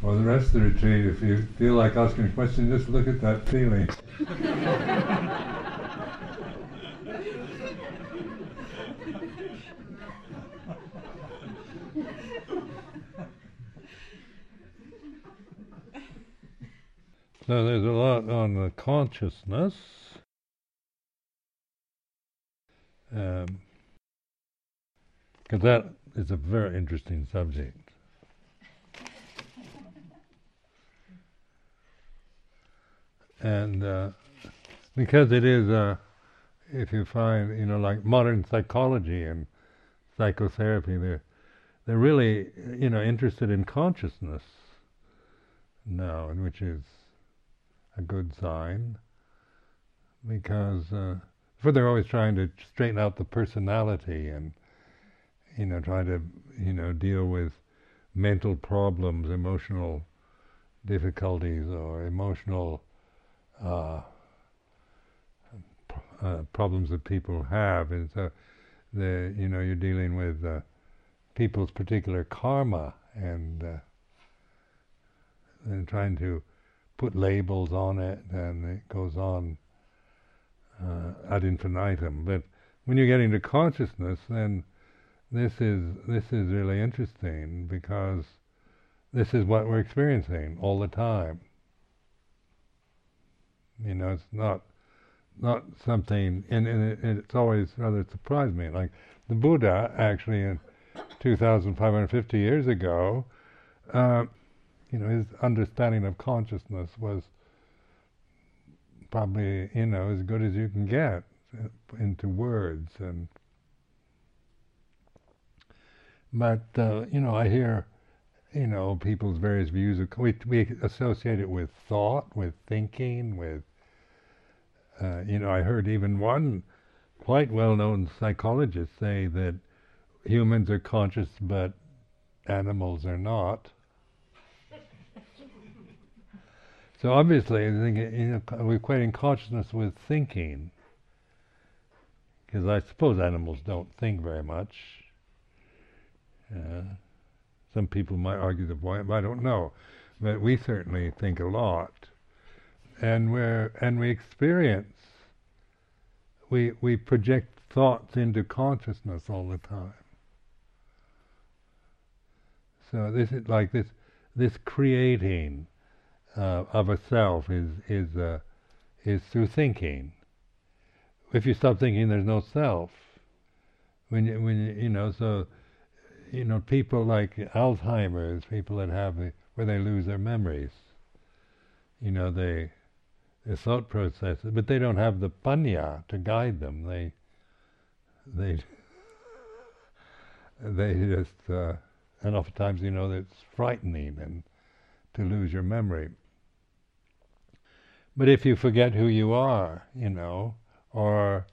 For the rest of the retreat, if you feel like asking a question, just look at that feeling. so there's a lot on the consciousness. Because um, that is a very interesting subject. And uh, because it is, uh, if you find, you know, like modern psychology and psychotherapy, they're they're really, you know, interested in consciousness now, and which is a good sign, because uh, for they're always trying to straighten out the personality and, you know, try to, you know, deal with mental problems, emotional difficulties, or emotional uh, uh, problems that people have and so the you know you're dealing with uh, people's particular karma and uh, and trying to put labels on it and it goes on uh, ad infinitum. But when you get into consciousness, then this is this is really interesting because this is what we're experiencing all the time. You know, it's not not something, and, and, it, it's always rather surprised me. Like the Buddha, actually, in 2,550 years ago, uh, you know, his understanding of consciousness was probably, you know, as good as you can get into words. And but uh, you know, I hear, you know, people's various views of we we associate it with thought, with thinking, with uh, you know, I heard even one quite well-known psychologist say that humans are conscious, but animals are not. so obviously, I think you know, we're equating consciousness with thinking, because I suppose animals don't think very much. Uh, some people might argue the point, but I don't know. But we certainly think a lot and we and we experience we we project thoughts into consciousness all the time. So this is like this this creating uh, of a self is is uh, is through thinking. If you stop thinking, there's no self. When you, when you, you know so you know people like Alzheimer's, people that have where they lose their memories. You know they thought processes, but they don't have the panya to guide them. They they they just uh, and oftentimes you know it's frightening and to lose your memory. But if you forget who you are, you know, or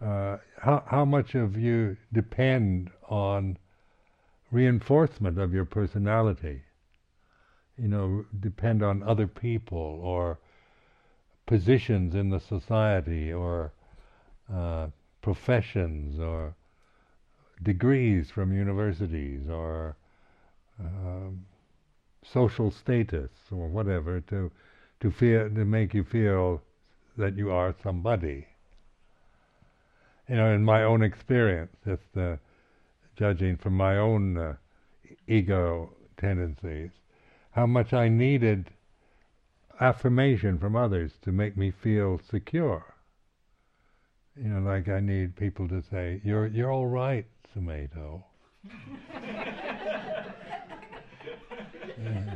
uh, how how much of you depend on reinforcement of your personality, you know, depend on other people or positions in the society or uh, professions or degrees from universities or um, social status or whatever to to feel to make you feel that you are somebody. You know, in my own experience, just uh, judging from my own uh, ego tendencies, how much I needed affirmation from others to make me feel secure. You know, like I need people to say, "You're you're all right, Sumedho." yeah.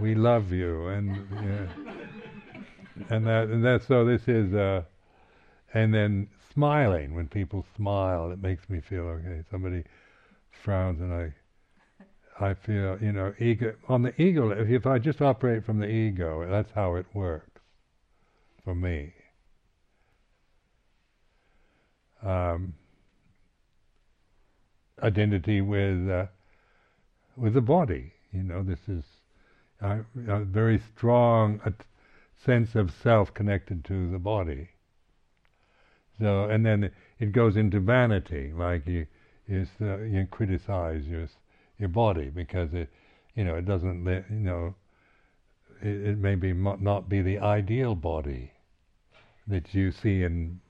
We love you, and yeah. and that and that. So this is, uh, and then smiling when people smile, it makes me feel okay. Somebody frowns, and I I feel, you know, ego on the ego. If, if I just operate from the ego, that's how it works for me. Um, identity with uh, with the body. You know, this is a, very strong sense of self connected to the body. So, and then it, it goes into vanity, like you, you, uh, you criticize your your body because it, You know, it doesn't. You know, it, it may be not be the ideal body that you see in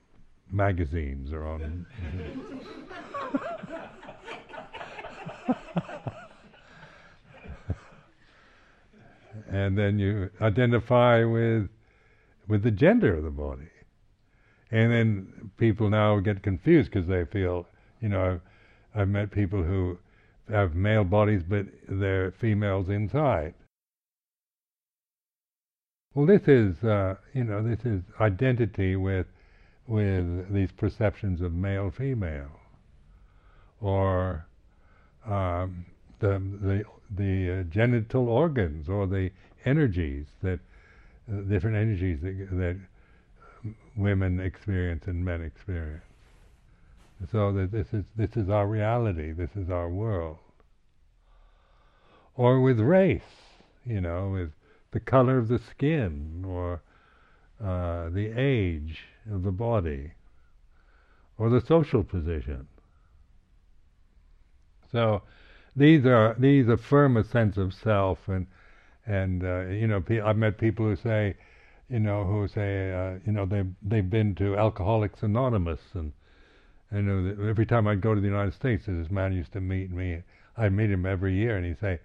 magazines or on. and then you identify with with the gender of the body, and then people now get confused because they feel, you know, I've, I've met people who have male bodies but they're females inside. Well, this is, uh, you know, this is identity with with these perceptions of male, female, or um, the the the uh, genital organs or the energies that uh, different energies that, that women experience and men experience. So that this is this is our reality. This is our world. Or with race, you know, with the color of the skin or uh, the age of the body or the social position. So these are these affirm a sense of self, and and uh, you know I've met people who say, you know, who say uh, you know they they've been to Alcoholics Anonymous, and I know every time I'd go to the United States, this man used to meet me. I'd meet him every year, and he'd say,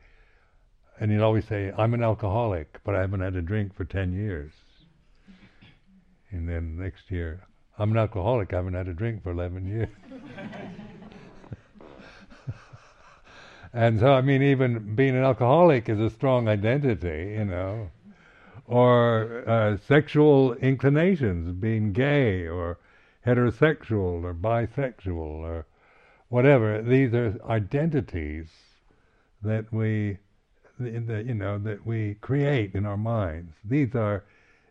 and he'd always say, "I'm an alcoholic, but I haven't had a drink for ten years." And then next year, I'm an alcoholic. I haven't had a drink for 11 years. And so, I mean, even being an alcoholic is a strong identity, you know. Or uh, sexual inclinations, being gay or heterosexual or bisexual or whatever. These are identities that we, you know, that we create in our minds. These are,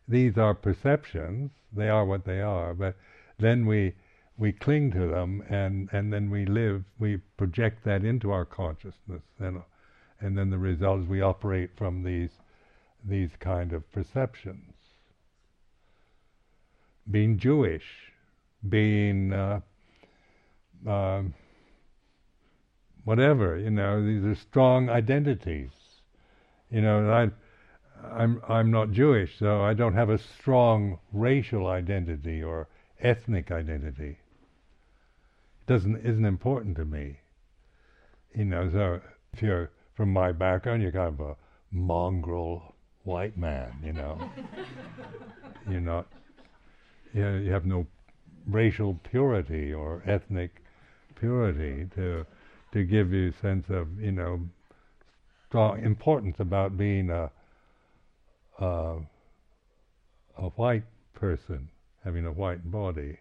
these are perceptions. They are what they are. But then we we cling to them and, and then we live, we project that into our consciousness and, and then the result is we operate from these, these kind of perceptions. Being Jewish, being uh, uh, whatever, you know, these are strong identities. You know, I, I'm I'm not Jewish, so I don't have a strong racial identity or ethnic identity doesn't isn't important to me. You know, so if you're from my background, you're kind of a mongrel white man. You know, you're not. You, know, you have no racial purity or ethnic purity to to give you a sense of you know strong importance about being a a, a white person having a white body.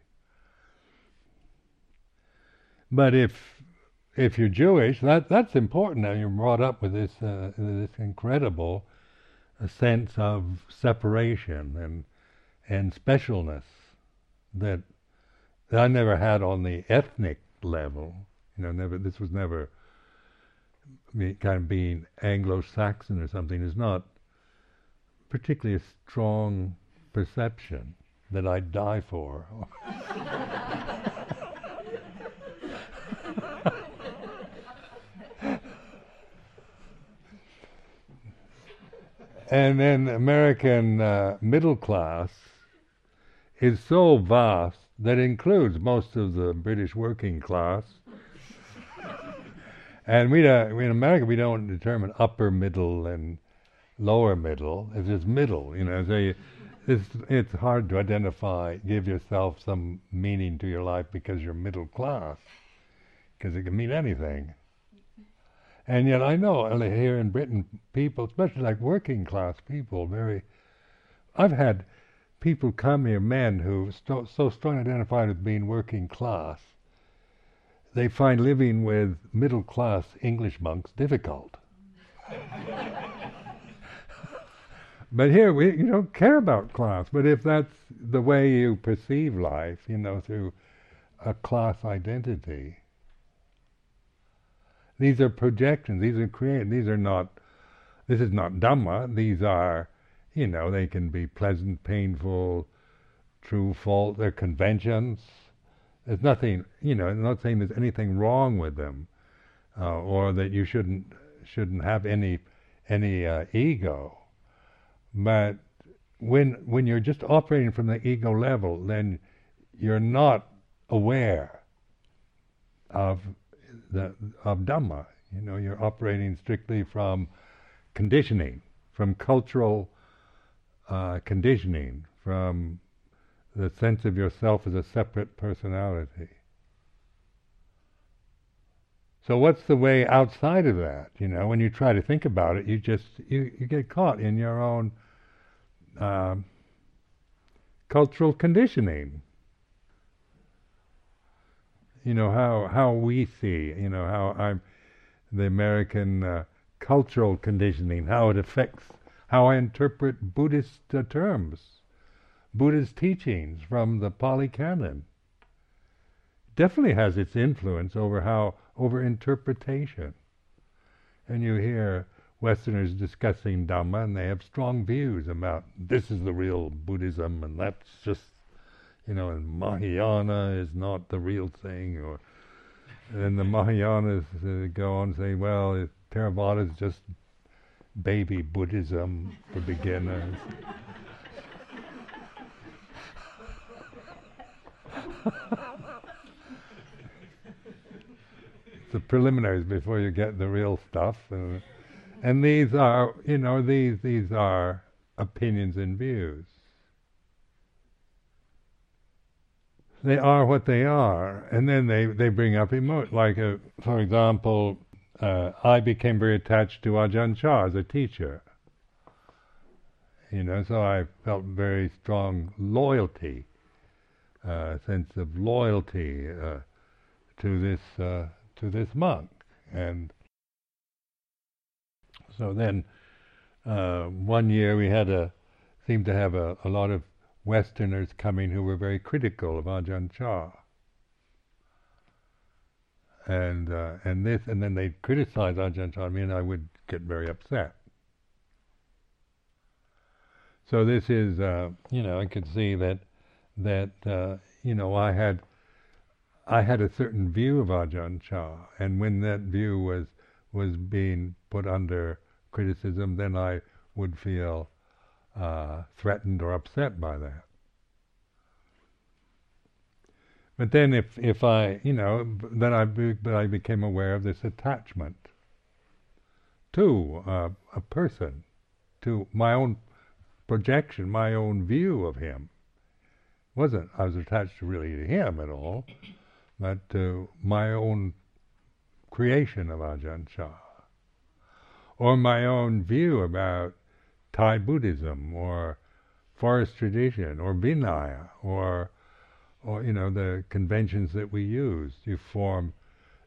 But if if you're Jewish, that that's important. Now you're brought up with this uh, this incredible uh, sense of separation and and specialness that that I never had on the ethnic level. You know, never. This was never kind of being Anglo-Saxon or something is not particularly a strong perception that I'd die for. and then American uh, middle class is so vast that includes most of the British working class. and we don't, in America we don't determine upper middle and lower middle. It's just middle, you know. So you, it's it's hard to identify, give yourself some meaning to your life because you're middle class, because it can mean anything. And yet I know here in Britain, people, especially like working class people, very. I've had people come here, men who sto- so strongly identified with being working class, they find living with middle class English monks difficult. but here we you don't care about class. But if that's the way you perceive life, you know, through a class identity, these are projections. These are created. These are not. This is not Dhamma. These are, you know, they can be pleasant, painful, true, false. They're conventions. There's nothing, you know. I'm not saying there's anything wrong with them, uh, or that you shouldn't shouldn't have any any uh, ego. But when when you're just operating from the ego level, then you're not aware of the of Dhamma. You know, you're operating strictly from conditioning, from cultural uh, conditioning, from the sense of yourself as a separate personality. So what's the way outside of that? You know, when you try to think about it, you just you, you get caught in your own um, cultural conditioning. You know how how we see. You know how I'm the American uh, cultural conditioning. How it affects how I interpret Buddhist uh, terms, Buddhist teachings from the Pali Canon. Definitely has its influence over how over interpretation. And you hear Westerners discussing Dhamma, and they have strong views about this is the real Buddhism, and that's just, you know, and Mahayana is not the real thing, or and the Mahayanas uh, go on saying, well, Theravada is just baby Buddhism for beginners. the preliminaries before you get the real stuff. And, and these are, you know, these these are opinions and views. They are what they are, and then they, they bring up emotion. Like, a, uh, for example, uh, I became very attached to Ajahn Chah as a teacher. You know, so I felt very strong loyalty, uh, sense of loyalty uh, to this uh, to this monk. And so then uh, one year we had a, seemed to have a, a lot of Westerners coming who were very critical of Ajahn Chah. And uh, and this and then they criticize Ajahn Chah. I mean, I would get very upset. So this is, uh, you know, I could see that that uh, you know I had I had a certain view of Ajahn Chah, and when that view was was being put under criticism, then I would feel uh, threatened or upset by that. But then, if if I, you know, then I be, but I became aware of this attachment to uh, a person, to my own projection, my own view of him. wasn't I was attached really to him at all, but to my own creation of Ajahn Chah, or my own view about Thai Buddhism, or forest tradition, or Vinaya, or or you know the conventions that we use. You form,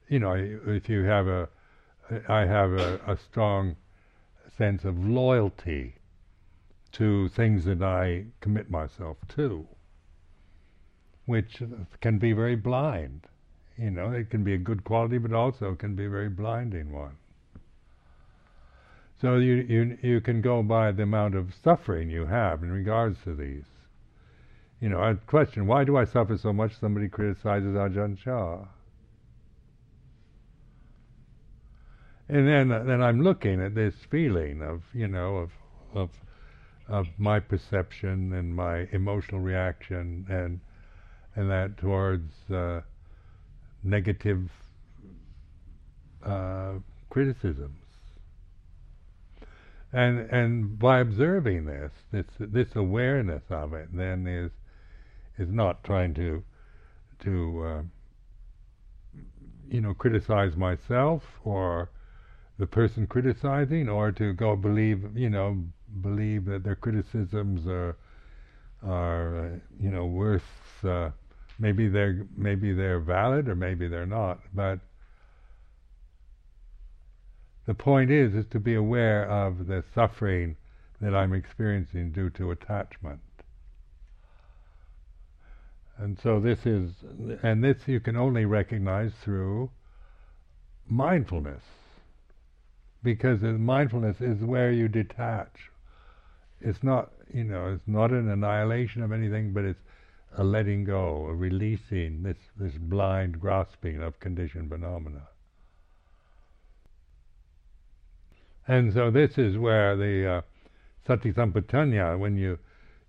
you know, if you have a, I have a, a strong sense of loyalty to things that I commit myself to which can be very blind. You know, it can be a good quality, but also can be a very blinding one. So you, you, you can go by the amount of suffering you have in regards to these. You know, I question, why do I suffer so much somebody criticizes Ajahn Chah? And then, then I'm looking at this feeling of, you know, of, of, of my perception and my emotional reaction and and that towards uh, negative uh, criticisms. And and by observing this, this this awareness of it, then is is not trying to to uh, you know criticize myself or the person criticizing, or to go believe you know believe that their criticisms are are uh, you know worth uh, maybe they're maybe they're valid or maybe they're not. But the point is is to be aware of the suffering that I'm experiencing due to attachment and so this is and this you can only recognize through mindfulness because mindfulness is where you detach it's not you know it's not an annihilation of anything but it's a letting go, a releasing this, this blind grasping of conditioned phenomena. And so this is where the uh, sati sampajanya, when you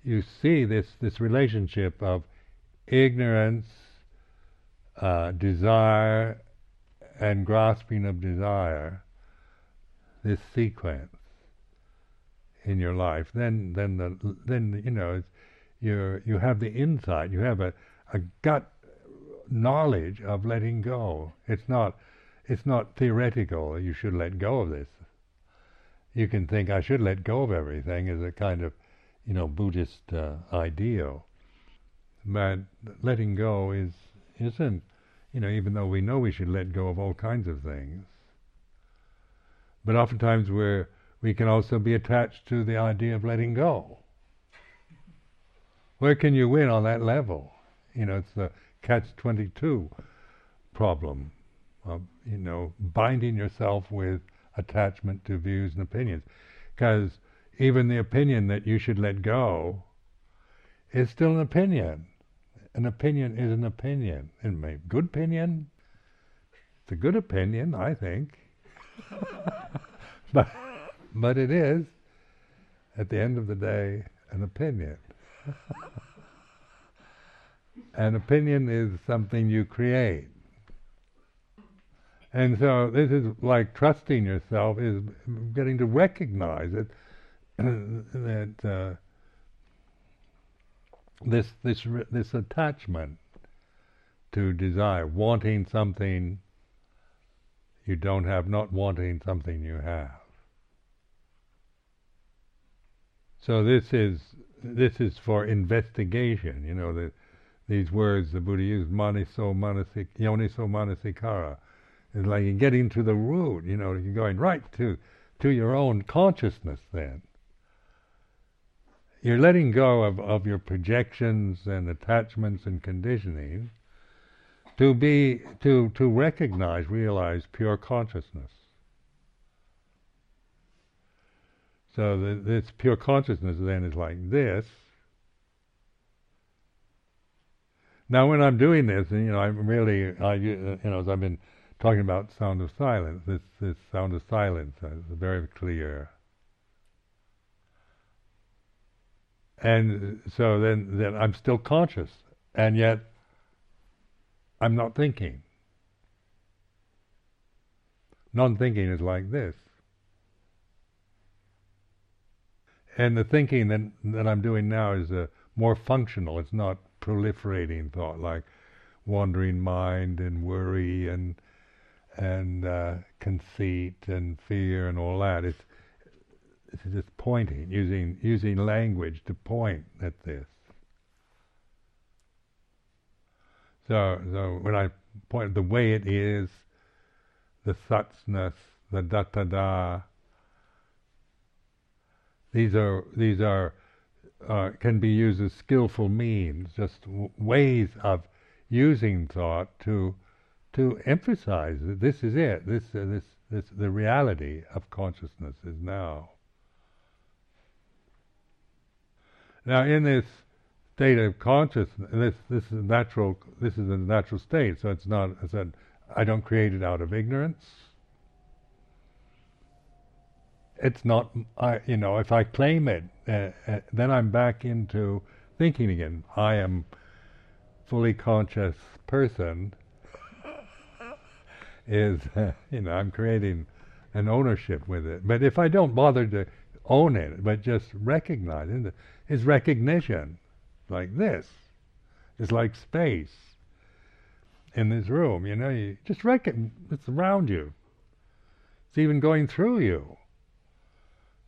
you see this this relationship of ignorance, uh, desire, and grasping of desire, this sequence in your life, then then the then you know you you have the insight, you have a, a gut knowledge of letting go. It's not it's not theoretical. You should let go of this. You can think I should let go of everything as a kind of you know Buddhist uh, ideal, but letting go is isn't you know even though we know we should let go of all kinds of things, but oftentimes we're we can also be attached to the idea of letting go. Where can you win on that level? You know, it's the catch 22 problem of, you know, binding yourself with attachment to views and opinions. Because even the opinion that you should let go is still an opinion. An opinion is an opinion. And a good opinion, it's a good opinion, I think. but but it is, at the end of the day, an opinion. an opinion is something you create. And so this is like trusting yourself is getting to recognize it that uh, this this this attachment to desire, wanting something you don't have, not wanting something you have. So this is this is for investigation. You know the, these words the Buddha used, maniso manasik, yoniso manasikara. It's like you're getting to the root. You know you're going right to to your own consciousness. Then you're letting go of, of your projections and attachments and conditioning to be to to recognize, realize pure consciousness. So the, this pure consciousness then is like this. Now, when I'm doing this, and you know, I'm really, I, you know, as I've been talking about sound of silence, this this sound of silence is very clear. And so then, then I'm still conscious, and yet I'm not thinking. Non-thinking is like this. and the thinking that that I'm doing now is uh, more functional. It's not proliferating thought like wandering mind and worry and and uh, conceit and fear and all that. It's it's just pointing, using using language to point at this. So so when I point the way it is, the suchness, the tathata, these are these are uh, can be used as skillful means, just w- ways of using thought to to emphasize that this is it. This uh, this this the reality of consciousness is now. Now, in this state of consciousness, this this is natural. This is a natural state. So it's not. I said, I don't create it out of ignorance it's not, I, you know, if I claim it, uh, uh, then I'm back into thinking again. I am fully conscious person. is uh, you know I'm creating an ownership with it. But if I don't bother to own it, but just recognize it, it's recognition, like this. It's like space in this room. You know, you just reckon it's around you. It's even going through you.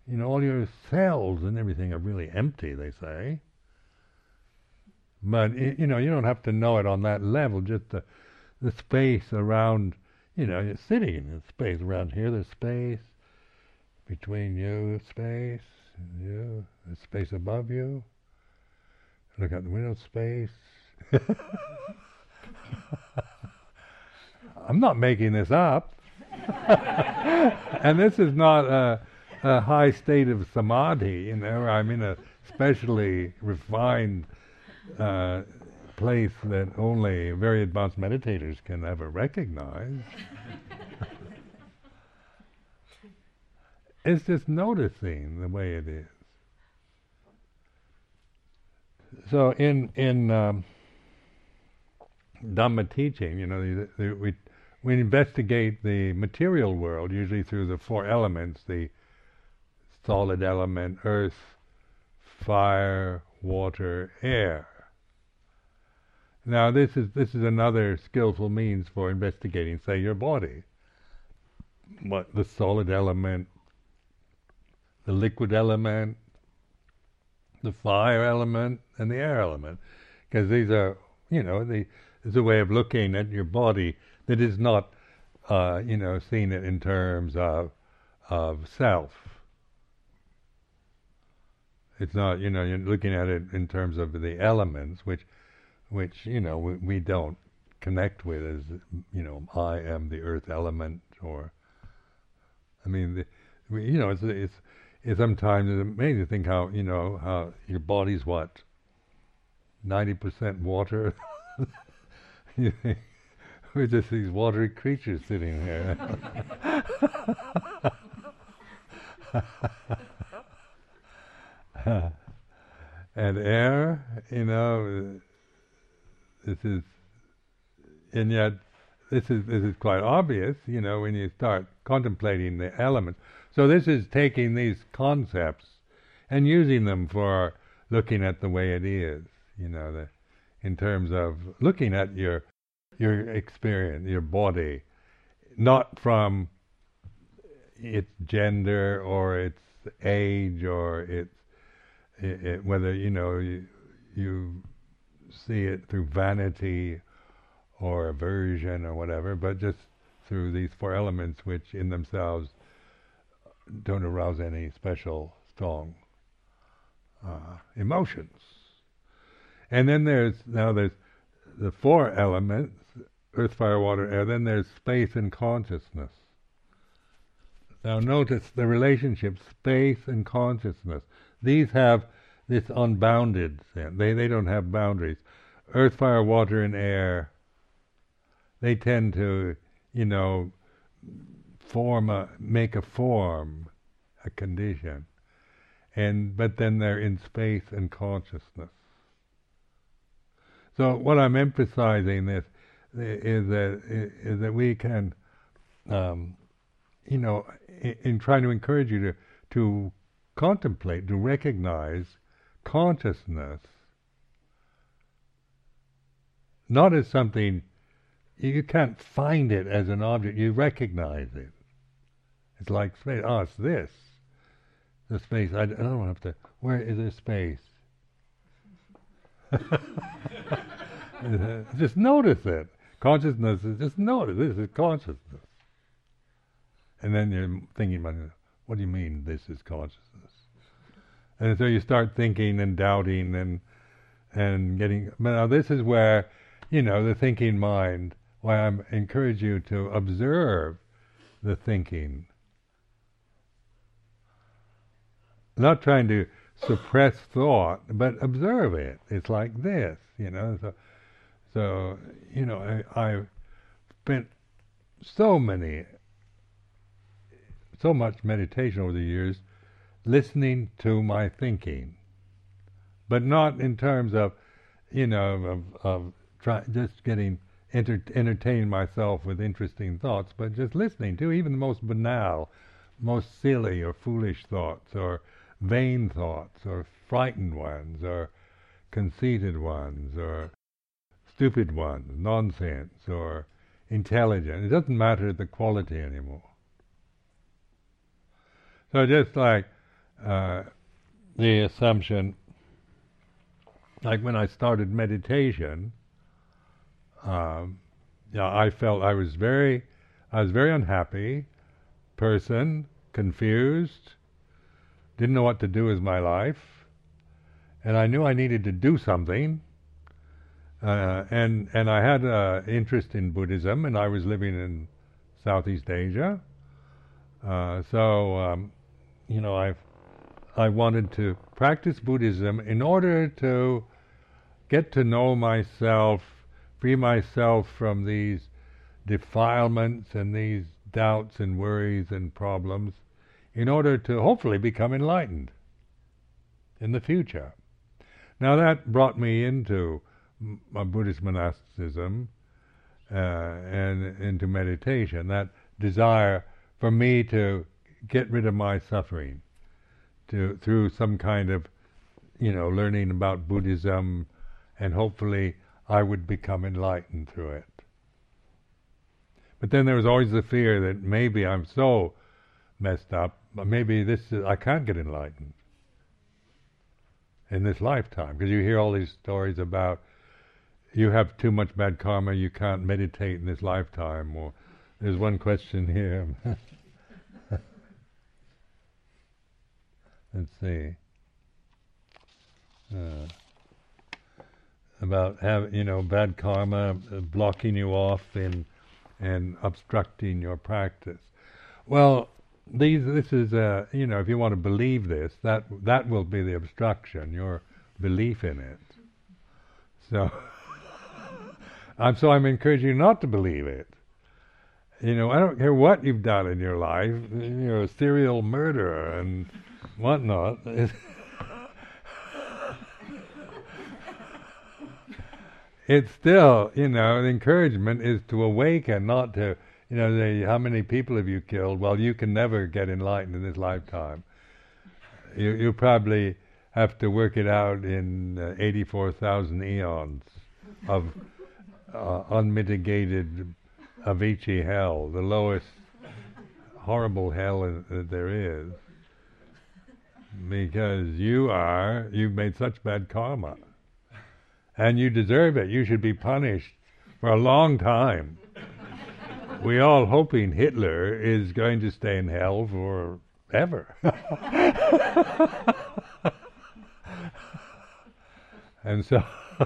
You know, all your cells and everything are really empty, they say. But, you know, you don't have to know it on that level, just the, the space around, you know, you're sitting in the space around here, there's space between you, space, and you, there's space above you. Look out the window, space. I'm not making this up. and this is not a a high state of samadhi, you know, I'm in a specially refined uh, place that only very advanced meditators can ever recognize. it's just noticing the way it is. So in in um, Dhamma teaching, you know, the, the, we we investigate the material world usually through the four elements: the solid element, earth, fire, water, air. Now, this is this is another skillful means for investigating, say, your body. What the solid element, the liquid element, the fire element, and the air element, because these are, you know, the is a way of looking at your body that is not, uh, you know, seen it in terms of of self. It's not, you know, you're looking at it in terms of the elements, which, which you know, we, we don't connect with as, you know, I am the earth element, or, I mean, the, you know, it's, it's, it's sometimes it's amazing to think how, you know, how your body's what, ninety percent water. you think we're just these watery creatures sitting here. and air, you know, this is, and yet this is this is quite obvious, you know, when you start contemplating the elements. So this is taking these concepts and using them for looking at the way it is, you know, the, in terms of looking at your your experience, your body, not from its gender or its age or its it, it, whether you know you, you see it through vanity or aversion or whatever, but just through these four elements, which in themselves don't arouse any special strong uh, emotions. And then there's now there's the four elements: earth, fire, water, air. Then there's space and consciousness. Now notice the relationship, space and consciousness. These have this unbounded sense. They, they don't have boundaries. Earth, fire, water, and air, they tend to, you know, form a, make a form, a condition. And, but then they're in space and consciousness. So what I'm emphasizing this is that is that we can, um, you know, in, in, trying to encourage you to to contemplate, to recognize consciousness not as something you can't find it as an object, you recognize it. It's like space. Oh, it's this. The space. I, I don't have to. Where is this space? just notice it. Consciousness is just notice. This is consciousness. And then you're thinking about, it. what do you mean this is consciousness? And so you start thinking and doubting and and getting. Now this is where, you know, the thinking mind. Why I encourage you to observe the thinking, not trying to suppress thought, but observe it. It's like this, you know. So, so you know, I, I've spent so many, so much meditation over the years listening to my thinking, but not in terms of, you know, of, of try, just getting enter, entertaining myself with interesting thoughts, but just listening to even the most banal, most silly or foolish thoughts, or vain thoughts, or frightened ones, or conceited ones, or stupid ones, nonsense, or intelligent. It doesn't matter the quality anymore. So just like uh, the assumption, like when I started meditation, um, yeah, I felt I was very, I was very unhappy person, confused, didn't know what to do with my life, and I knew I needed to do something. Uh, and and I had uh, interest in Buddhism, and I was living in Southeast Asia. Uh, so um, you know, I I wanted to practice Buddhism in order to get to know myself, free myself from these defilements and these doubts and worries and problems, in order to hopefully become enlightened in the future. Now that brought me into my Buddhist monasticism uh, and into meditation. That desire for me to get rid of my suffering, to through some kind of, you know, learning about Buddhism, and hopefully I would become enlightened through it. But then there was always the fear that maybe I'm so messed up, maybe this is, I can't get enlightened in this lifetime because you hear all these stories about you have too much bad karma, you can't meditate in this lifetime. Or there's one question here. Let's see. Uh, about have you know bad karma uh, blocking you off in and obstructing your practice. Well, these this is uh, you know if you want to believe this that that will be the obstruction your belief in it. So I'm so I'm encouraging you not to believe it. You know I don't care what you've done in your life. You know serial murderer and whatnot. it's still, you know, encouragement is to awaken, not to, you know, say, how many people have you killed? Well, you can never get enlightened in this lifetime. You you probably have to work it out in uh, 84,000 eons of uh, unmitigated Avici hell, the lowest horrible hell that there is. Because you are, you've made such bad karma and you deserve it. You should be punished for a long time. We all hoping Hitler is going to stay in hell forever. and so,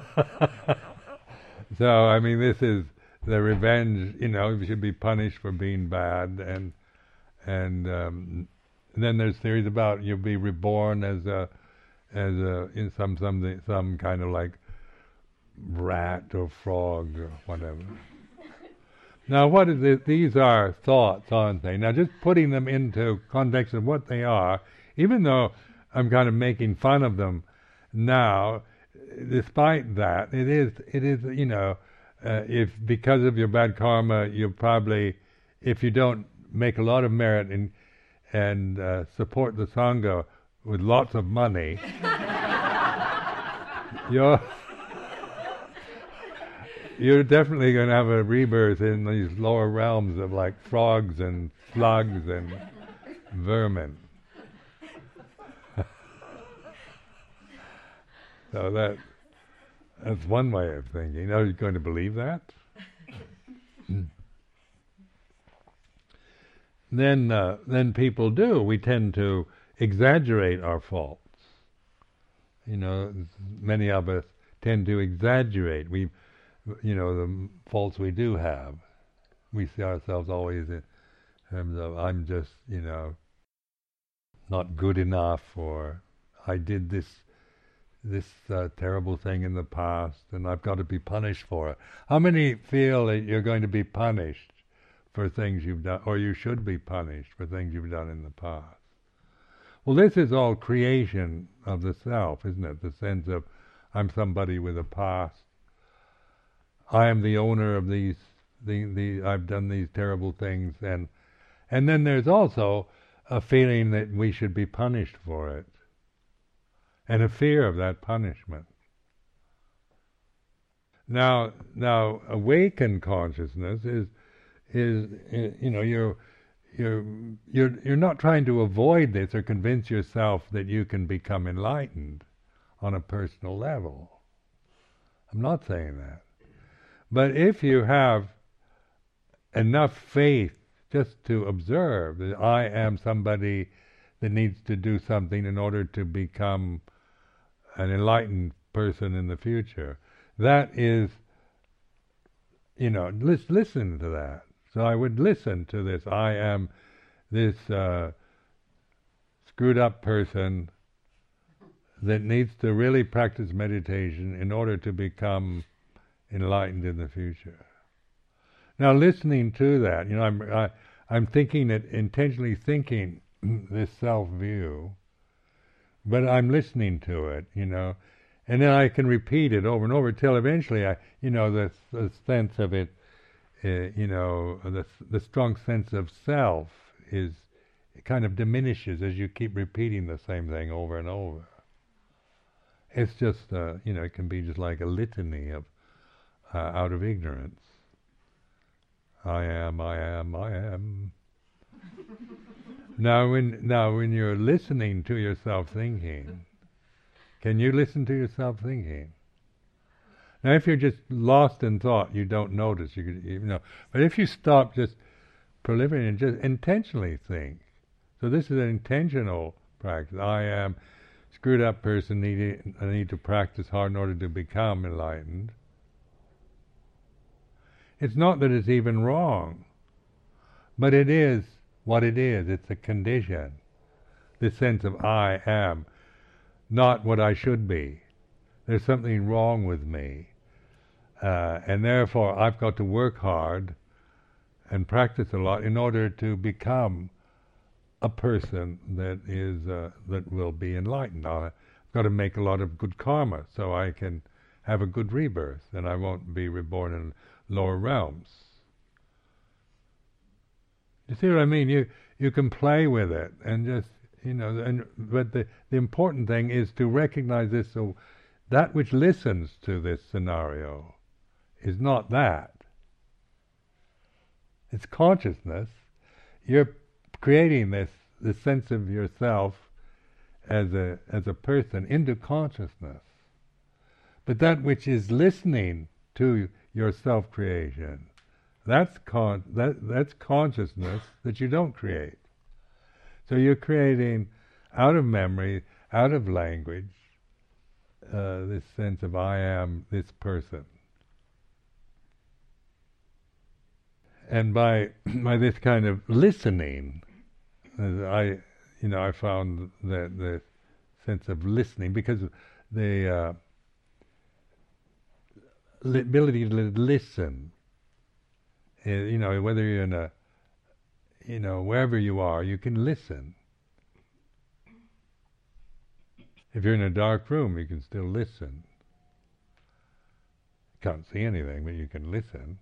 so I mean, this is the revenge. You know, you should be punished for being bad, and and, um, then there's theories about you'll be reborn as a as a in some some some kind of like rat or frog or whatever. Now, what is it? These are thoughts, aren't they? Now, just putting them into context of what they are, even though I'm kind of making fun of them now, despite that, it is, it is, you know, uh, if because of your bad karma, you probably, if you don't make a lot of merit and and uh, support the sangha with lots of money, you're you're definitely going to have a rebirth in these lower realms of like frogs and slugs and vermin. so that that's one way of thinking. Are you going to believe that? then uh, then people do. We tend to exaggerate our faults. You know, many of us tend to exaggerate. We you know, the faults we do have. We see ourselves always in terms of, I'm just, you know, not good enough, or I did this this uh, terrible thing in the past, and I've got to be punished for it. How many feel that you're going to be punished for things you've done, or you should be punished for things you've done in the past? Well, this is all creation of the self, isn't it? The sense of I'm somebody with a past, I am the owner of these, the, the, I've done these terrible things, and, and then there's also a feeling that we should be punished for it, and a fear of that punishment. Now, now, awakened consciousness is, is, you know, you're, you're, you're, you're not trying to avoid this or convince yourself that you can become enlightened on a personal level. I'm not saying that. But if you have enough faith just to observe that I am somebody that needs to do something in order to become an enlightened person in the future, that is, you know, let's listen to that. So I would listen to this. I am this uh, screwed up person that needs to really practice meditation in order to become enlightened in the future. Now, listening to that, you know, I'm I, am i am thinking it intentionally thinking this self view, but I'm listening to it, you know, and then I can repeat it over and over till eventually I, you know, the, the sense of it, uh, you know, the the strong sense of self is kind of diminishes as you keep repeating the same thing over and over. It's just, uh, you know, it can be just like a litany of uh, out of ignorance. I am, I am, I am. now, when now when you're listening to yourself thinking, can you listen to yourself thinking? Now, if you're just lost in thought, you don't notice. You, could, you know, but if you stop just proliferating and just intentionally think, so this is an intentional practice. I am screwed up person. Need I need to practice hard in order to become enlightened. It's not that it's even wrong, but it is what it is. It's a condition. This sense of I am not what I should be. There's something wrong with me. Uh, and therefore, I've got to work hard and practice a lot in order to become a person that is uh, that will be enlightened. I've got to make a lot of good karma so I can have a good rebirth, and I won't be reborn in lower realms. You see what I mean? You you can play with it and just you know, and but the the important thing is to recognize this. So that which listens to this scenario is not that. It's consciousness. You're creating this the sense of yourself as a as a person into consciousness. But that which is listening to your self creation, that's con- that that's consciousness that you don't create. So you're creating out of memory, out of language, uh, this sense of I am this person. And by by this kind of listening, I, you know, I found that the sense of listening because the uh, ability to listen, uh, you know, whether you're in a, you know, wherever you are, you can listen. If you're in a dark room, you can still listen. Can't see anything, but you can listen.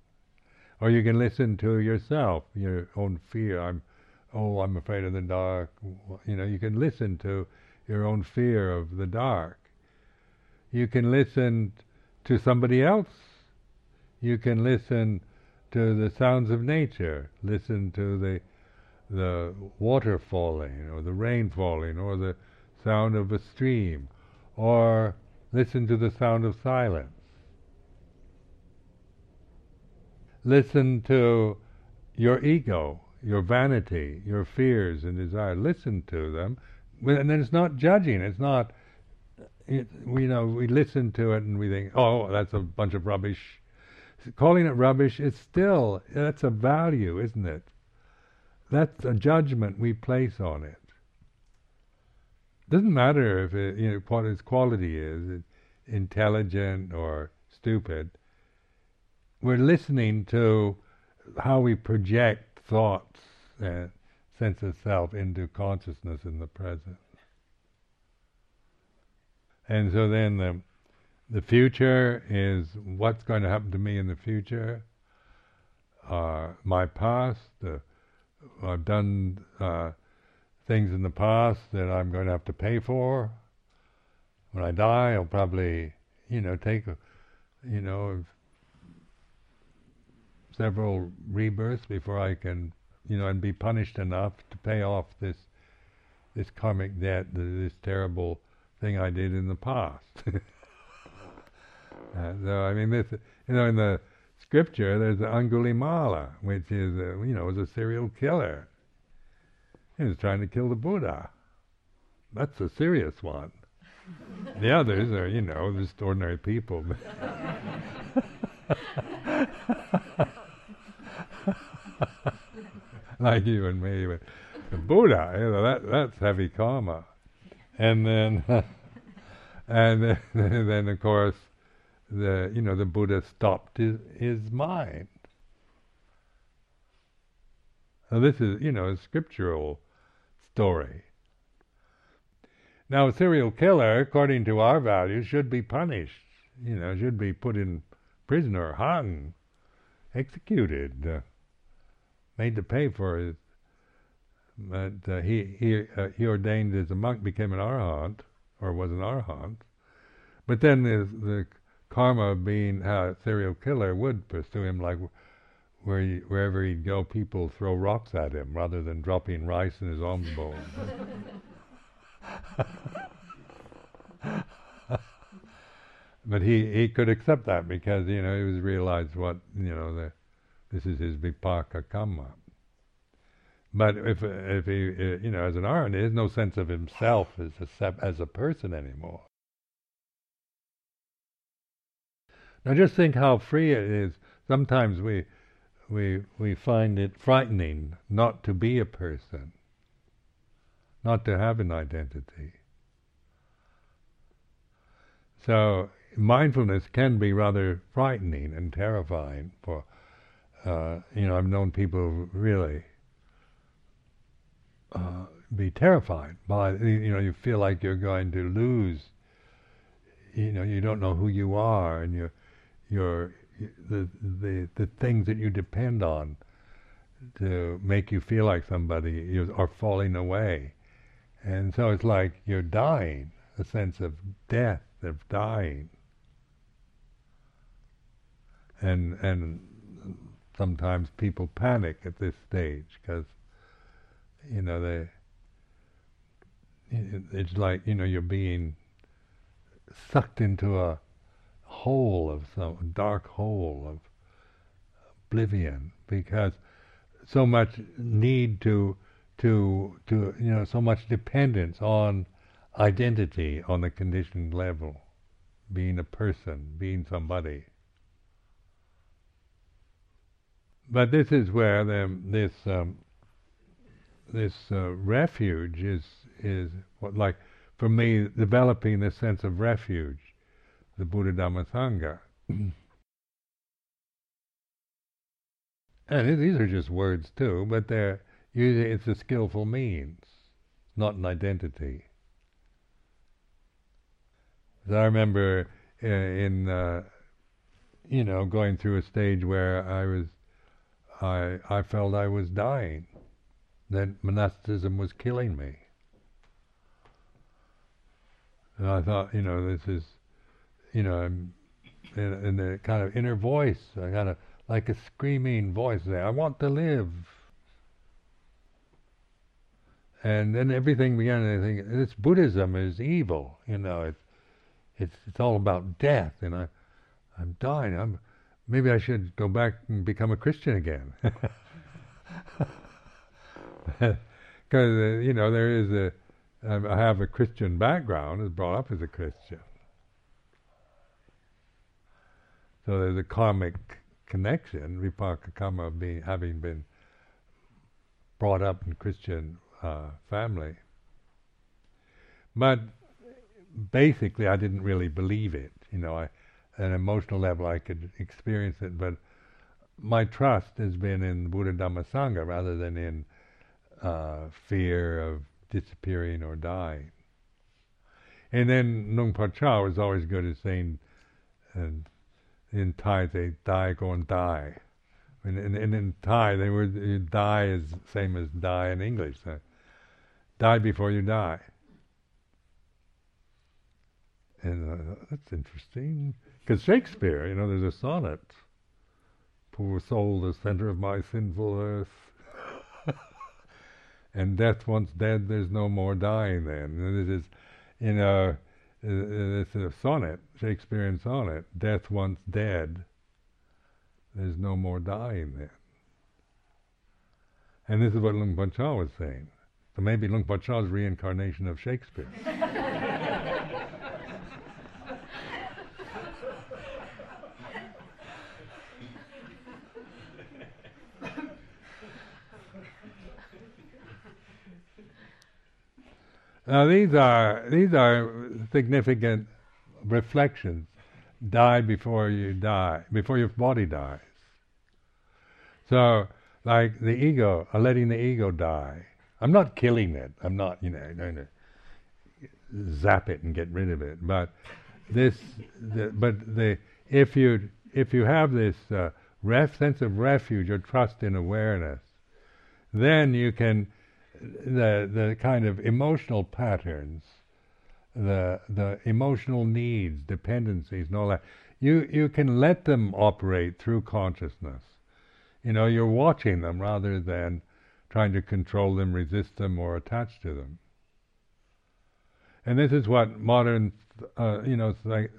Or you can listen to yourself, your own fear. I'm oh, I'm afraid of the dark. You know, you can listen to your own fear of the dark. You can listen to somebody else. You can listen to the sounds of nature. Listen to the the water falling, or the rain falling, or the sound of a stream, or listen to the sound of silence. Listen to your ego your vanity, your fears and desires. Listen to them, and then it's not judging. It's not. It, we know we listen to it and we think, oh, that's a bunch of rubbish. Calling it rubbish is still that's a value, isn't it? That's a judgment we place on it. Doesn't matter if it, you know what its quality is, intelligent or stupid. We're listening to how we project thoughts and sense of self into consciousness in the present. And so then the the future is what's going to happen to me in the future. Uh, my past, uh, I've done uh, things in the past that I'm going to have to pay for. When I die, I'll probably, you know, take, you know, several rebirths before I can, you know, and be punished enough to pay off this this karmic debt, this terrible thing I did in the past. uh, so I mean, this, you know, in the scripture, there's Angulimala, which is, a, you know, was a serial killer. He was trying to kill the Buddha. That's a serious one. the others are, you know, just ordinary people. like you and me. But the Buddha, you know, that that's heavy karma. And then, and then, of course, the you know the Buddha stopped his his mind. Now this is you know a scriptural story. Now, a serial killer, according to our values, should be punished. You know, should be put in prison or hung, executed, uh, made to pay for it. But uh, he he uh, he ordained as a monk, became an arhat, or was an arhat. But then the, the karma of being a serial killer would pursue him, like where he, wherever he'd go, people throw rocks at him rather than dropping rice in his alms bowl. but he he could accept that because you know he was realized what you know the this is his vipaka kamma. But if if he uh, you know as an arhat, he has no sense of himself as a as a person anymore. Now just think how free it is. Sometimes we we we find it frightening not to be a person, not to have an identity. So mindfulness can be rather frightening and terrifying for uh, you know I've known people really be terrified by you know you feel like you're going to lose you know you don't know who you are and you your the the the things that you depend on to make you feel like somebody are falling away, and so it's like you're dying, a sense of death, of dying, and and sometimes people panic at this stage because you know they it's like you know you're being sucked into a hole of some dark hole of oblivion because so much need to to to you know so much dependence on identity on the conditioned level being a person being somebody. But this is where the, this um, this uh, refuge is is what like for me developing this sense of refuge the Buddha Dhamma Sangha. and these are just words too, but they're usually it's a skillful means, not an identity. I remember uh, in uh, you know going through a stage where I was I I felt I was dying, that monasticism was killing me. And I thought, you know, this is you know, in, the kind of inner voice, I kind of like a screaming voice there. I want to live. And then everything began to think, this Buddhism is evil, you know, it's, it's, it's all about death, and I, I'm dying. I'm, maybe I should go back and become a Christian again. Because, uh, you know, there is a, I have a Christian background, was brought up as a Christian. So there's a karmic connection, vipaka karma being having been brought up in Christian uh, family. But basically, I didn't really believe it. You know, I, an emotional level, I could experience it, but my trust has been in Buddha Dhamma Sangha rather than in uh, fear of disappearing or dying. And then Luang Por Chah was always good at saying, and in Thai they die, go and die. And, and, and in Thai they were die is same as die in English. So die before you die. And uh, that's interesting. Because Shakespeare, you know, there's a sonnet. Poor soul, the center of my sinful earth. And death once dead, there's no more dying then. And it is, you uh, know, it's a sonnet, Shakespearean sonnet, death once dead, there's no more dying then. And this is what Luang Por Chah was saying. So maybe Luang Por Chah's reincarnation of Shakespeare. Now these are these are significant reflections. Die before you die, before your body dies. So, like the ego, uh, letting the ego die, I'm not killing it. I'm not, you know, going to zap it and get rid of it. But this, the, but the if you if you have this uh, ref, sense of refuge or trust in awareness, then you can the the kind of emotional patterns, the the emotional needs, dependencies, and all that. You you can let them operate through consciousness. You know, you're watching them rather than trying to control them, resist them, or attach to them. And this is what modern, uh, you know, psych-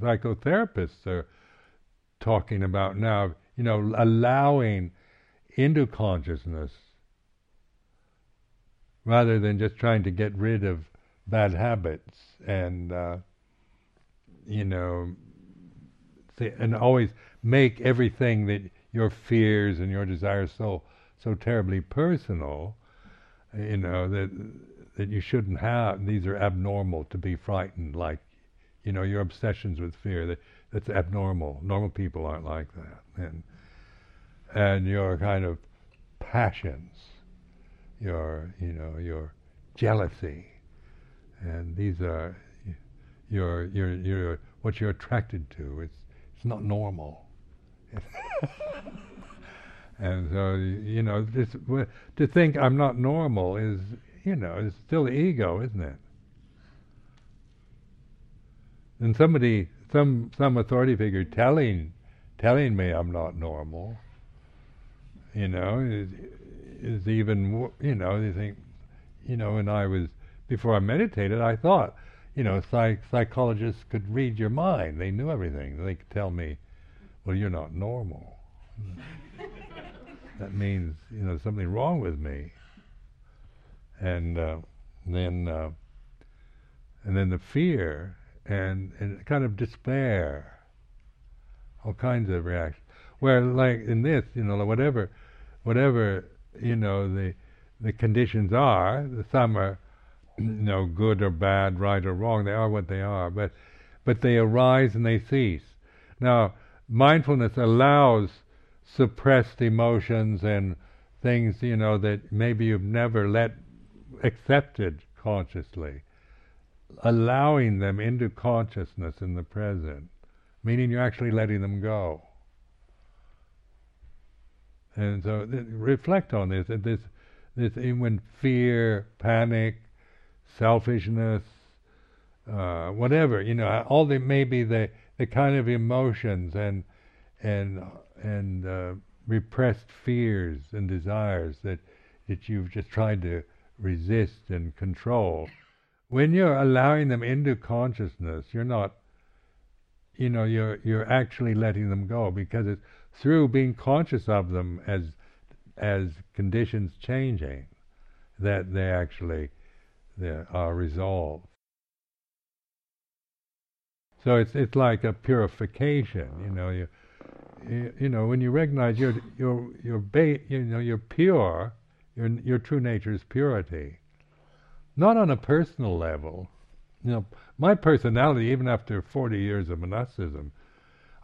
psychotherapists are talking about now. You know, allowing into consciousness rather than just trying to get rid of bad habits and, uh, you know, and always make everything that your fears and your desires so so terribly personal, you know that that you shouldn't have. These are abnormal to be frightened, like you know your obsessions with fear. That that's abnormal. Normal people aren't like that, and and your kind of passions, your you know your jealousy, and these are your your your what you're attracted to. It's it's not normal. and so you know, this, to think I'm not normal is you know is still ego, isn't it? And somebody, some some authority figure telling telling me I'm not normal, you know, is, even you know you think, you know, when I was before I meditated, I thought, you know, psych- psychologists could read your mind. They knew everything. They could tell me, well, you're not normal. that means you know something wrong with me. And uh, then uh, and then the fear and and kind of despair, all kinds of reactions. Where like in this, you know, whatever whatever you know the the conditions are, some are you know good or bad, right or wrong. They are what they are, but but they arise and they cease. Now mindfulness allows suppressed emotions and things, you know, that maybe you've never let accepted consciously, allowing them into consciousness in the present, meaning you're actually letting them go. And so th- reflect on this. This, this when fear, panic, selfishness, uh, whatever you know, all the maybe the the kind of emotions and and and uh, repressed fears and desires that that you've just tried to resist and control. When you're allowing them into consciousness, you're not, you know, you're you're actually letting them go because it's through being conscious of them as as conditions changing that they actually they are resolved. So it's it's like a purification, you know. You you, you know when you recognize you're you're you're ba- you know you're pure, your your true nature is purity. Not on a personal level. You know, my personality, even after 40 years of monasticism,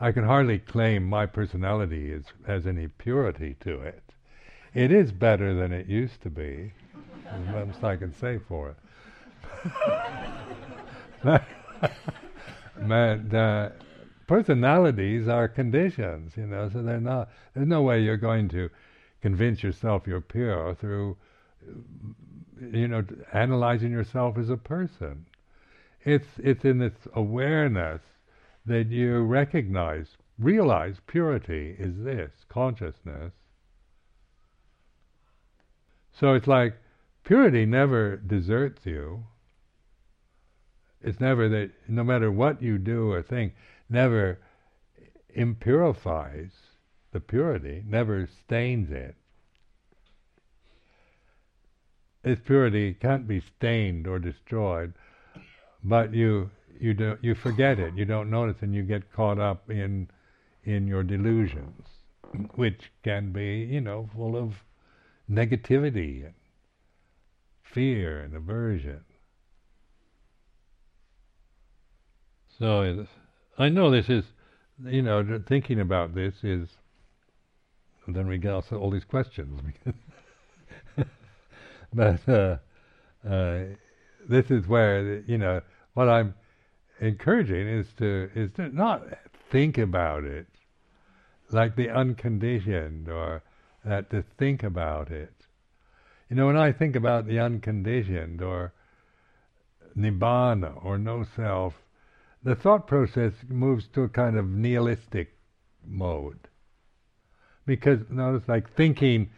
I can hardly claim my personality is, has any purity to it. It is better than it used to be. As much I can say for it. but uh, personalities are conditions, you know, so they're not. There's no way you're going to convince yourself you're pure through, you know, analyzing yourself as a person. It's it's in this awareness that you recognize, realize purity is this consciousness. So it's like purity never deserts you. It's never that, no matter what you do or think, never impurifies the purity, never stains it. Its purity can't be stained or destroyed, but you you do you forget it, you don't notice, and you get caught up in in your delusions, which can be you know full of negativity and fear and aversion. So I know this is, you know, thinking about this is, then we get all these questions. but uh, uh, this is where you know what I'm encouraging is to is to not think about it like the unconditioned or that to think about it. You know, when I think about the unconditioned or nibbana or no self, the thought process moves to a kind of nihilistic mode. Because notice like thinking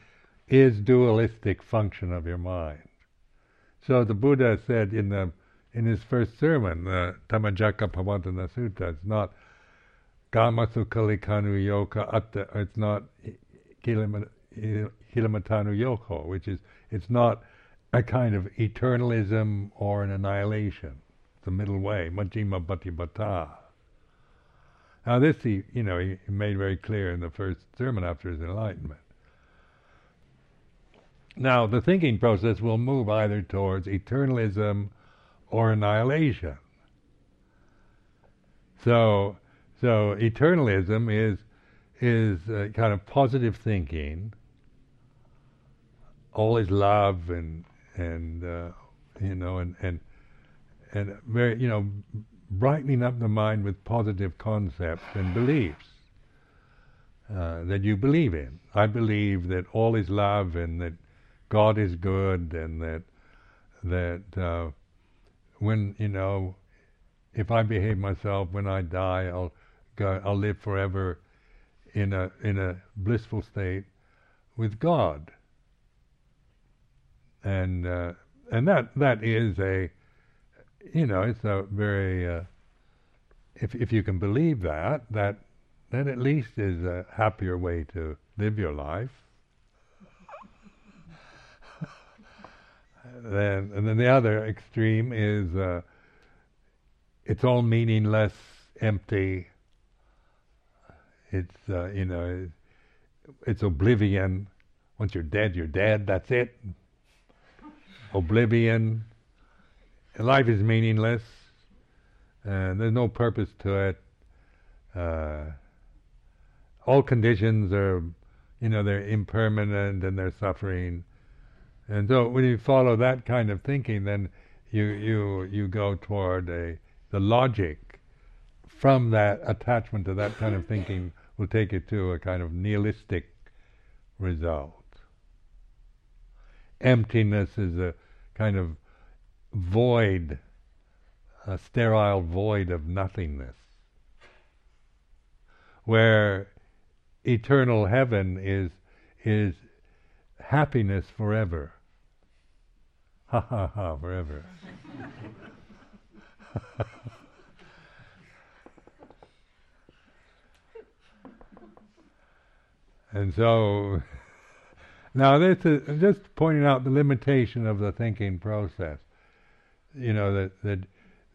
is dualistic function of your mind. So the Buddha said in the in his first sermon, the Dhammacakka Pavattana Sutta, it's not Kamasukhalikanu Yoka Atta, it's not Hilamatanu Yoko, which is, it's not a kind of eternalism or an annihilation. It's the middle way, Majjhima Patipada. Now this he, you know, he made very clear in the first sermon after his enlightenment. Now the thinking process will move either towards eternalism or annihilation. So, so eternalism is is kind of positive thinking, All is love and and uh, you know and and and very you know brightening up the mind with positive concepts and beliefs uh, that you believe in. I believe that all is love and that God is good and that that uh, when you know, if I behave myself when I die, I'll go, I'll live forever in a in a blissful state with God. And uh, and that that is a, you know, it's a very uh, if if you can believe that that that at least is a happier way to live your life. Then and then the other extreme is uh, it's all meaningless, empty. It's uh, you know it's oblivion. Once you're dead, you're dead. That's it. Oblivion. Life is meaningless, and there's no purpose to it. Uh, all conditions are, you know, they're impermanent and they're suffering. And so when you follow that kind of thinking, then you you you go toward a the logic from that attachment to that kind of thinking will take you to a kind of nihilistic result. Emptiness is a kind of void, a sterile void of nothingness, where eternal heaven is is happiness forever ha ha ha forever. and so now this is just pointing out the limitation of the thinking process. You know that that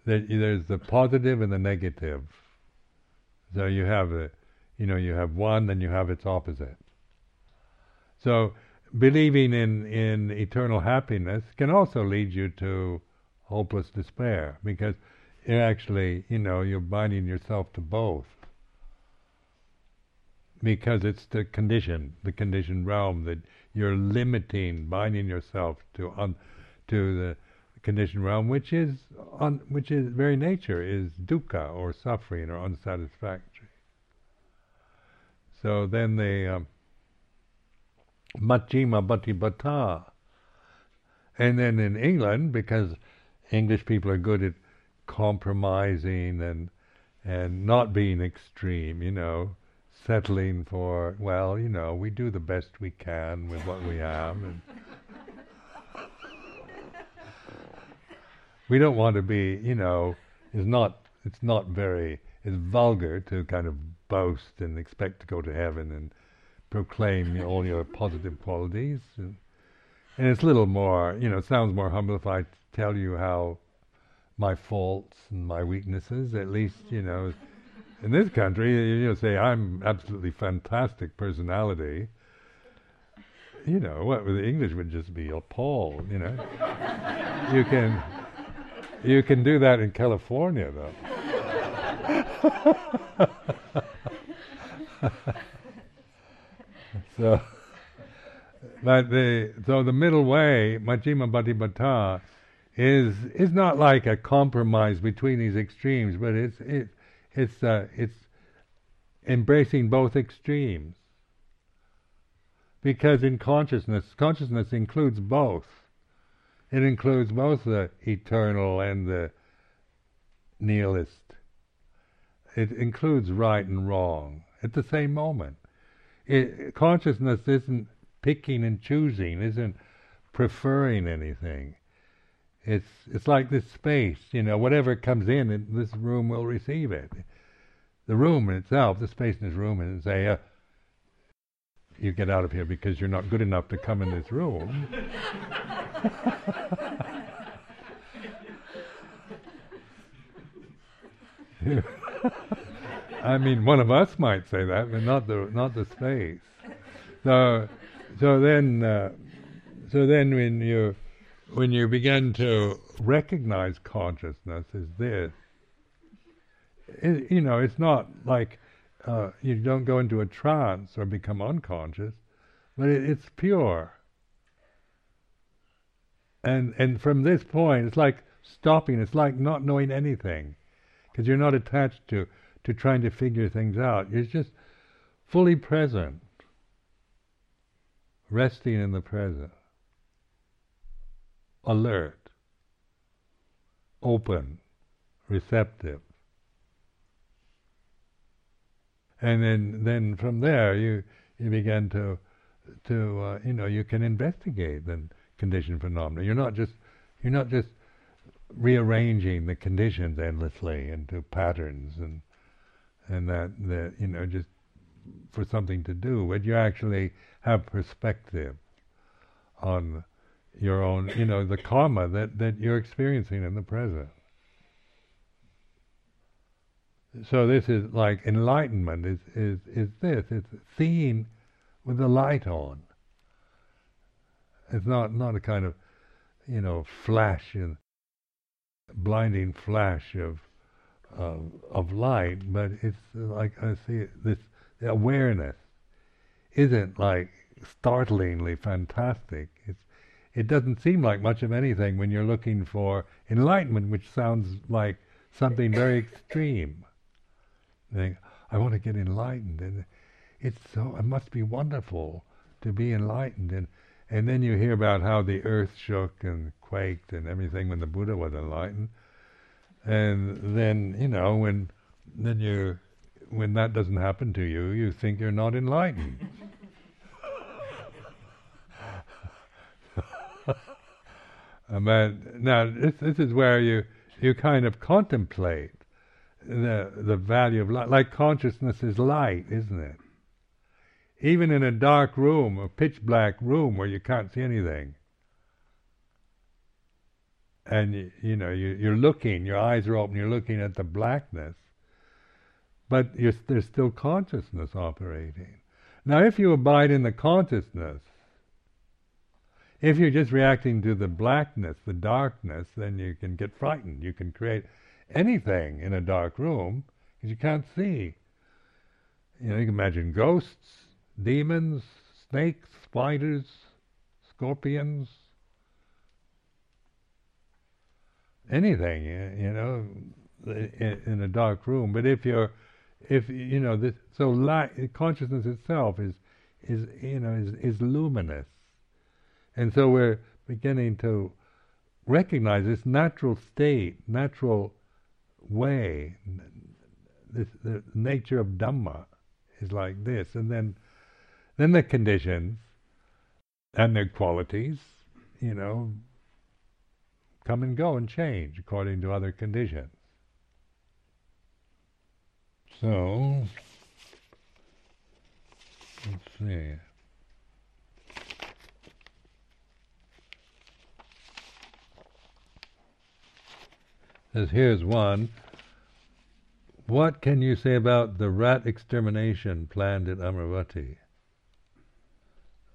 that there's the positive and the negative. So you have the, you know, you have one, then you have its opposite. So believing in, in eternal happiness can also lead you to hopeless despair because you're actually, you know, you're binding yourself to both. Because it's the condition, the conditioned realm that you're limiting, binding yourself to un, to the conditioned realm, which is un, which is very nature is dukkha or suffering or unsatisfactory. So then they um, Majjhima Patipada. And then in England, because English people are good at compromising and and not being extreme, you know, settling for well, you know, we do the best we can with what we have and we don't want to be, you know, it's not it's not very it's vulgar to kind of boast and expect to go to heaven and proclaim all your positive qualities. And, and it's a little more, you know, it sounds more humble if I tell you how my faults and my weaknesses, at least, you know, in this country, you know, say I'm absolutely fantastic personality. You know, what the English would just be appalled. You know, you can you can do that in California, though. So but the so the middle way, Majjhima Patipada, is is not like a compromise between these extremes, but it's it, it's uh, it's embracing both extremes. Because in consciousness, consciousness includes both. It includes both the eternal and the nihilist. It includes right and wrong at the same moment. It, consciousness isn't picking and choosing, isn't preferring anything. It's it's like this space, you know, whatever comes in, this room will receive it. The room in itself, the space in this room, and say, uh, "You get out of here because you're not good enough to come in this room." I mean, one of us might say that, but not the not the space. So, so then, uh, so then, when you when you begin to recognize consciousness as this, it, you know, it's not like uh, you don't go into a trance or become unconscious, but it, it's pure. And and from this point, it's like stopping. It's like not knowing anything because you're not attached to, to trying to figure things out. You're just fully present, resting in the present, alert, open, receptive. And then, then from there, you you begin to to uh, you know you can investigate the conditioned phenomena. You're not just you're not just rearranging the conditions endlessly into patterns and and that that you know just for something to do, but you actually have perspective on your own, you know, the karma that, that you're experiencing in the present. So this is like enlightenment is, is, is this, it's seeing with the light on. It's not, not a kind of, you know, flash in, blinding flash of of, of light, but it's like I see it, this awareness isn't like startlingly fantastic. It's it doesn't seem like much of anything when you're looking for enlightenment, which sounds like something very extreme. Think, I want to get enlightened, and it's so it must be wonderful to be enlightened, and and then you hear about how the earth shook and quaked and everything when the Buddha was enlightened. And then, you know, when then you when that doesn't happen to you, you think you're not enlightened. but now this this is where you you kind of contemplate the the value of light. Like consciousness is light, isn't it? Even in a dark room, a pitch black room where you can't see anything, and you, know you, you're looking, your eyes are open, you're looking at the blackness, but there's still consciousness operating. Now, if you abide in the consciousness, if you're just reacting to the blackness, the darkness, then you can get frightened. You can create anything in a dark room because you can't see. You know, you can imagine ghosts, demons, snakes, spiders, scorpions, anything, you know, in, in a dark room. But if you're, if you know, this, so light, consciousness itself is, is you know, is, is luminous, and so we're beginning to recognize this natural state, natural way. This the nature of Dhamma is like this, and then, then the conditions and their qualities, you know, come and go and change according to other conditions. So, let's see. Says here's one. What can you say about the rat extermination planned at Amaravati?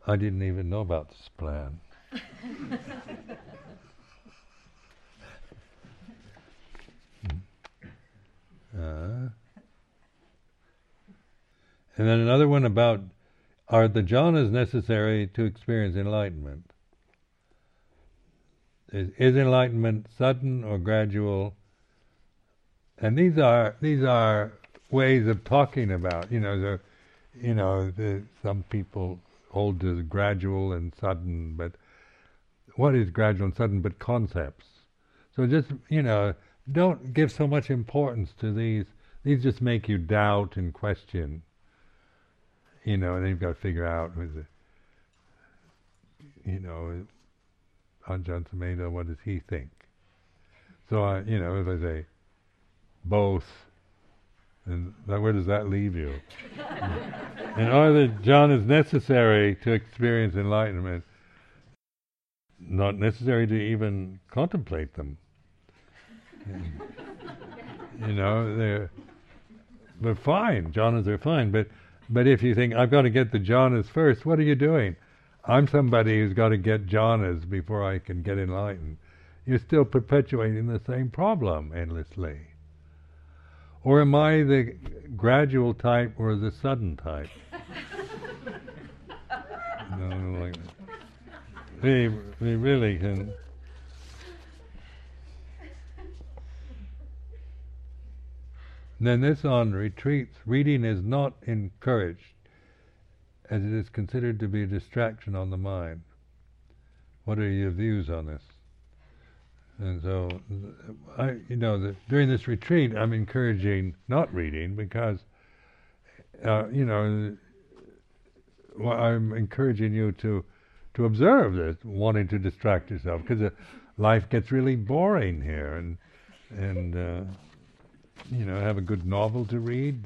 I didn't even know about this plan. Uh, and then another one about are the jhanas necessary to experience enlightenment? Is, is enlightenment sudden or gradual? And these are these are ways of talking about. You know, the, you know, the, some people hold to gradual and sudden, but what is gradual and sudden but concepts? So just you know, don't give so much importance to these. These just make you doubt and question. You know, and then you've got to figure out with the, you know, Ajahn Sumedho, what does he think? So I, you know, if I say both, and that, where does that leave you? and are the jhanas necessary to experience enlightenment? Not necessary to even contemplate them. you know, they're they're fine. Jhanas are fine, but but if you think I've got to get the jhanas first, what are you doing? I'm somebody who's got to get jhanas before I can get enlightened. You're still perpetuating the same problem endlessly. Or am I the gradual type or the sudden type? no, like really can. Then this on retreats, reading is not encouraged as it is considered to be a distraction on the mind. What are your views on this? And so, I, you know, the, during this retreat, I'm encouraging not reading because, uh, you know, well, I'm encouraging you to to observe this, wanting to distract yourself, because uh, life gets really boring here, and and uh, you know, have a good novel to read,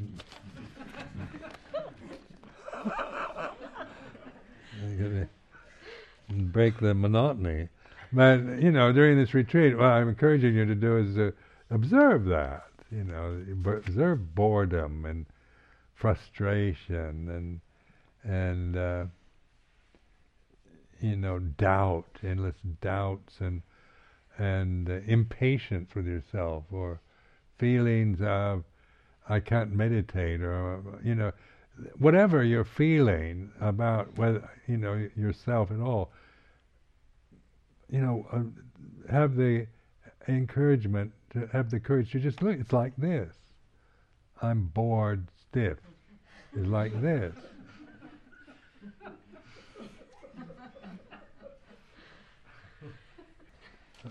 break the monotony. But you know, during this retreat, what I'm encouraging you to do is to observe that. You know, observe boredom and frustration and and uh, you know doubt, endless doubts and and uh, impatience with yourself or feelings of I can't meditate or you know whatever you're feeling about whether you know yourself at all, you know, uh, have the encouragement to have the courage to just look. It's like this. I'm bored stiff. It's like this.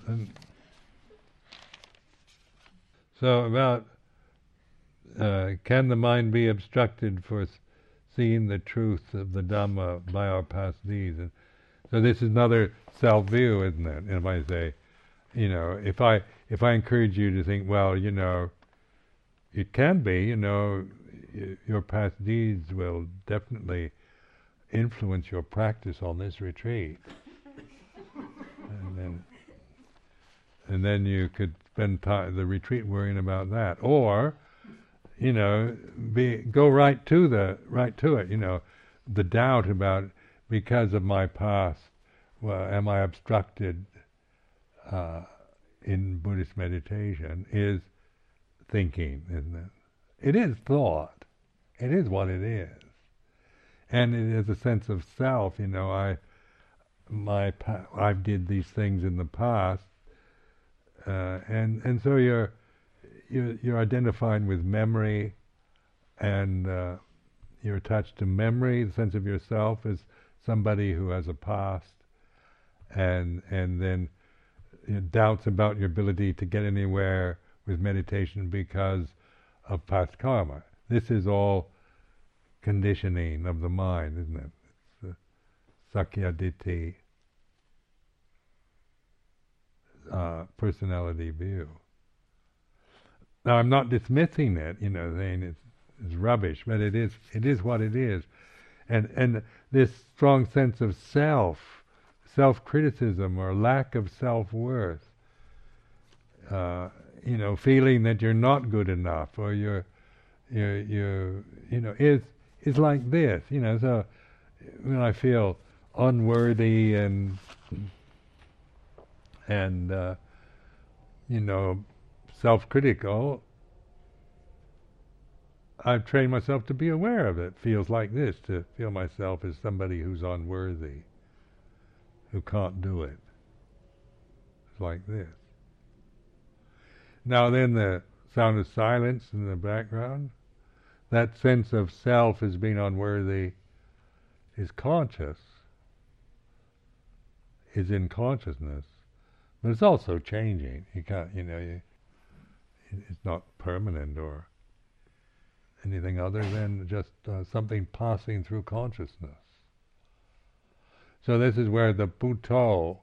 And so about uh, can the mind be obstructed for seeing the truth of the Dhamma by our past deeds? And so this is another self-view, isn't it? And if I say, you know, if I if I encourage you to think, well, you know, it can be, you know, your past deeds will definitely influence your practice on this retreat, and then and then you could spend time the retreat worrying about that, or you know, be go right to the right to it. You know, the doubt about because of my past, well, am I obstructed uh, in Buddhist meditation? Is thinking, isn't it? It is thought. It is what it is, and it is a sense of self. You know, I my pa- I did these things in the past, uh, and and so you're you're, you're identifying with memory, and uh, you're attached to memory, the sense of yourself as somebody who has a past, and and then you know, doubts about your ability to get anywhere with meditation because of past karma. This is all conditioning of the mind, isn't it? It's Sakkaya uh, personality view. Now, I'm not dismissing it, you know, saying it's, it's rubbish, but it is it is what it is, and and this strong sense of self, self-criticism or lack of self-worth, uh, you know, feeling that you're not good enough or you're you you you know is is like this, you know. So when I feel unworthy and and uh, you know self-critical, I've trained myself to be aware of it. Feels like this to feel myself as somebody who's unworthy, who can't do it. It's like this. Now then, the sound of silence in the background. That sense of self as being unworthy is conscious, is in consciousness, but it's also changing. You can't, you know, you, it's not permanent or anything other than just uh, something passing through consciousness. So this is where the Buddho,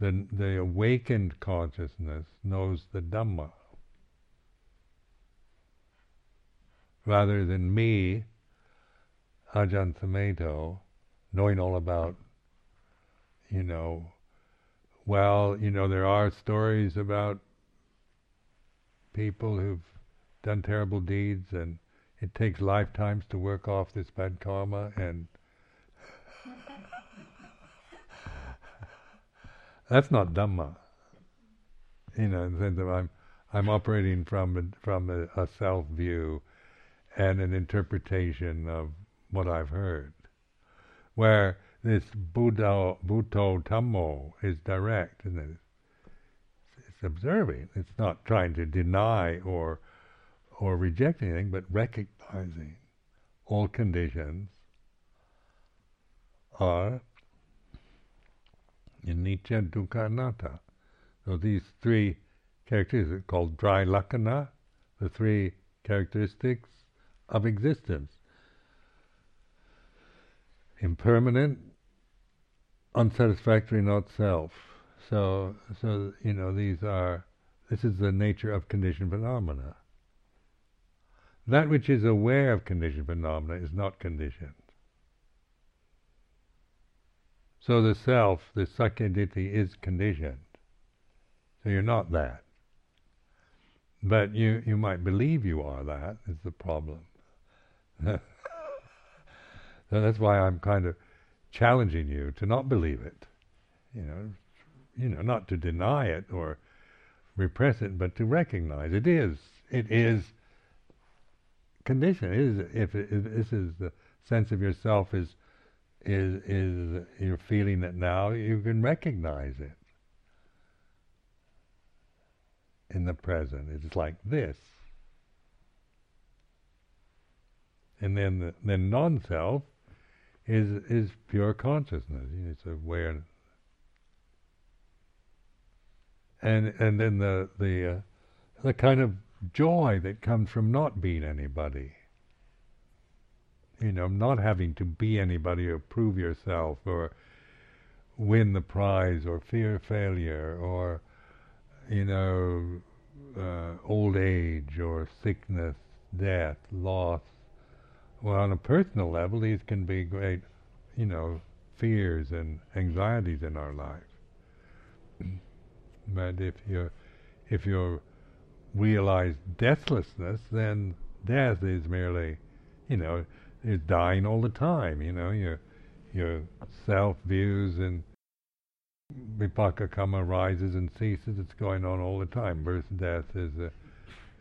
the, the awakened consciousness, knows the Dhamma. Rather than me, Ajahn Sumedho, knowing all about, you know, well, you know, there are stories about people who've done terrible deeds and it takes lifetimes to work off this bad karma and that's not dhamma. You know, in the sense of I'm I'm operating from a, from a, a self view and an interpretation of what I've heard. Where this Buddha, Buddho Dhammo is direct and it's, it's observing. It's not trying to deny or or reject anything, but recognizing all conditions are anicca dukkha. So these three characteristics called tilakkhana, the three characteristics of existence. Impermanent, unsatisfactory, not self. So, so you know, these are. This is the nature of conditioned phenomena. That which is aware of conditioned phenomena is not conditioned. So the self, the sakkayaditthi, is conditioned. So you're not that. But you, you might believe you are that, is the problem. so that's why I'm kind of challenging you to not believe it. You know, you know, not to deny it or repress it, but to recognize it is. It is condition. It is if, it, if this is the sense of yourself is is is you're feeling it now, you can recognize it in the present. It's like this. And then the, then non-self is is pure consciousness. It's awareness. And and then the the uh, the kind of joy that comes from not being anybody. You know, not having to be anybody or prove yourself or win the prize or fear failure or, you know, uh, old age or sickness, death, loss. Well, on a personal level, these can be great, you know, fears and anxieties in our life. but if you're if you're realize deathlessness, then death is merely, you know, you're dying all the time. You know, your your self views and vipaka karma rises and ceases. It's going on all the time. Birth, death is, a,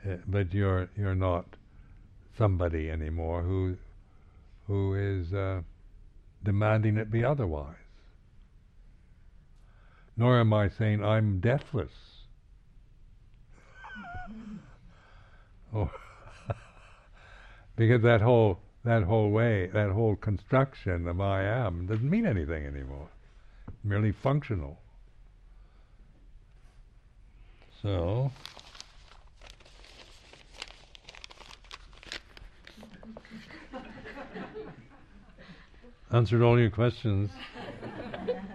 uh, but you're you're not somebody anymore who who is uh, demanding it be otherwise. Nor am I saying I'm deathless. Oh, because that whole that whole way, that whole construction of I am doesn't mean anything anymore. Merely functional. So. Answered all your questions.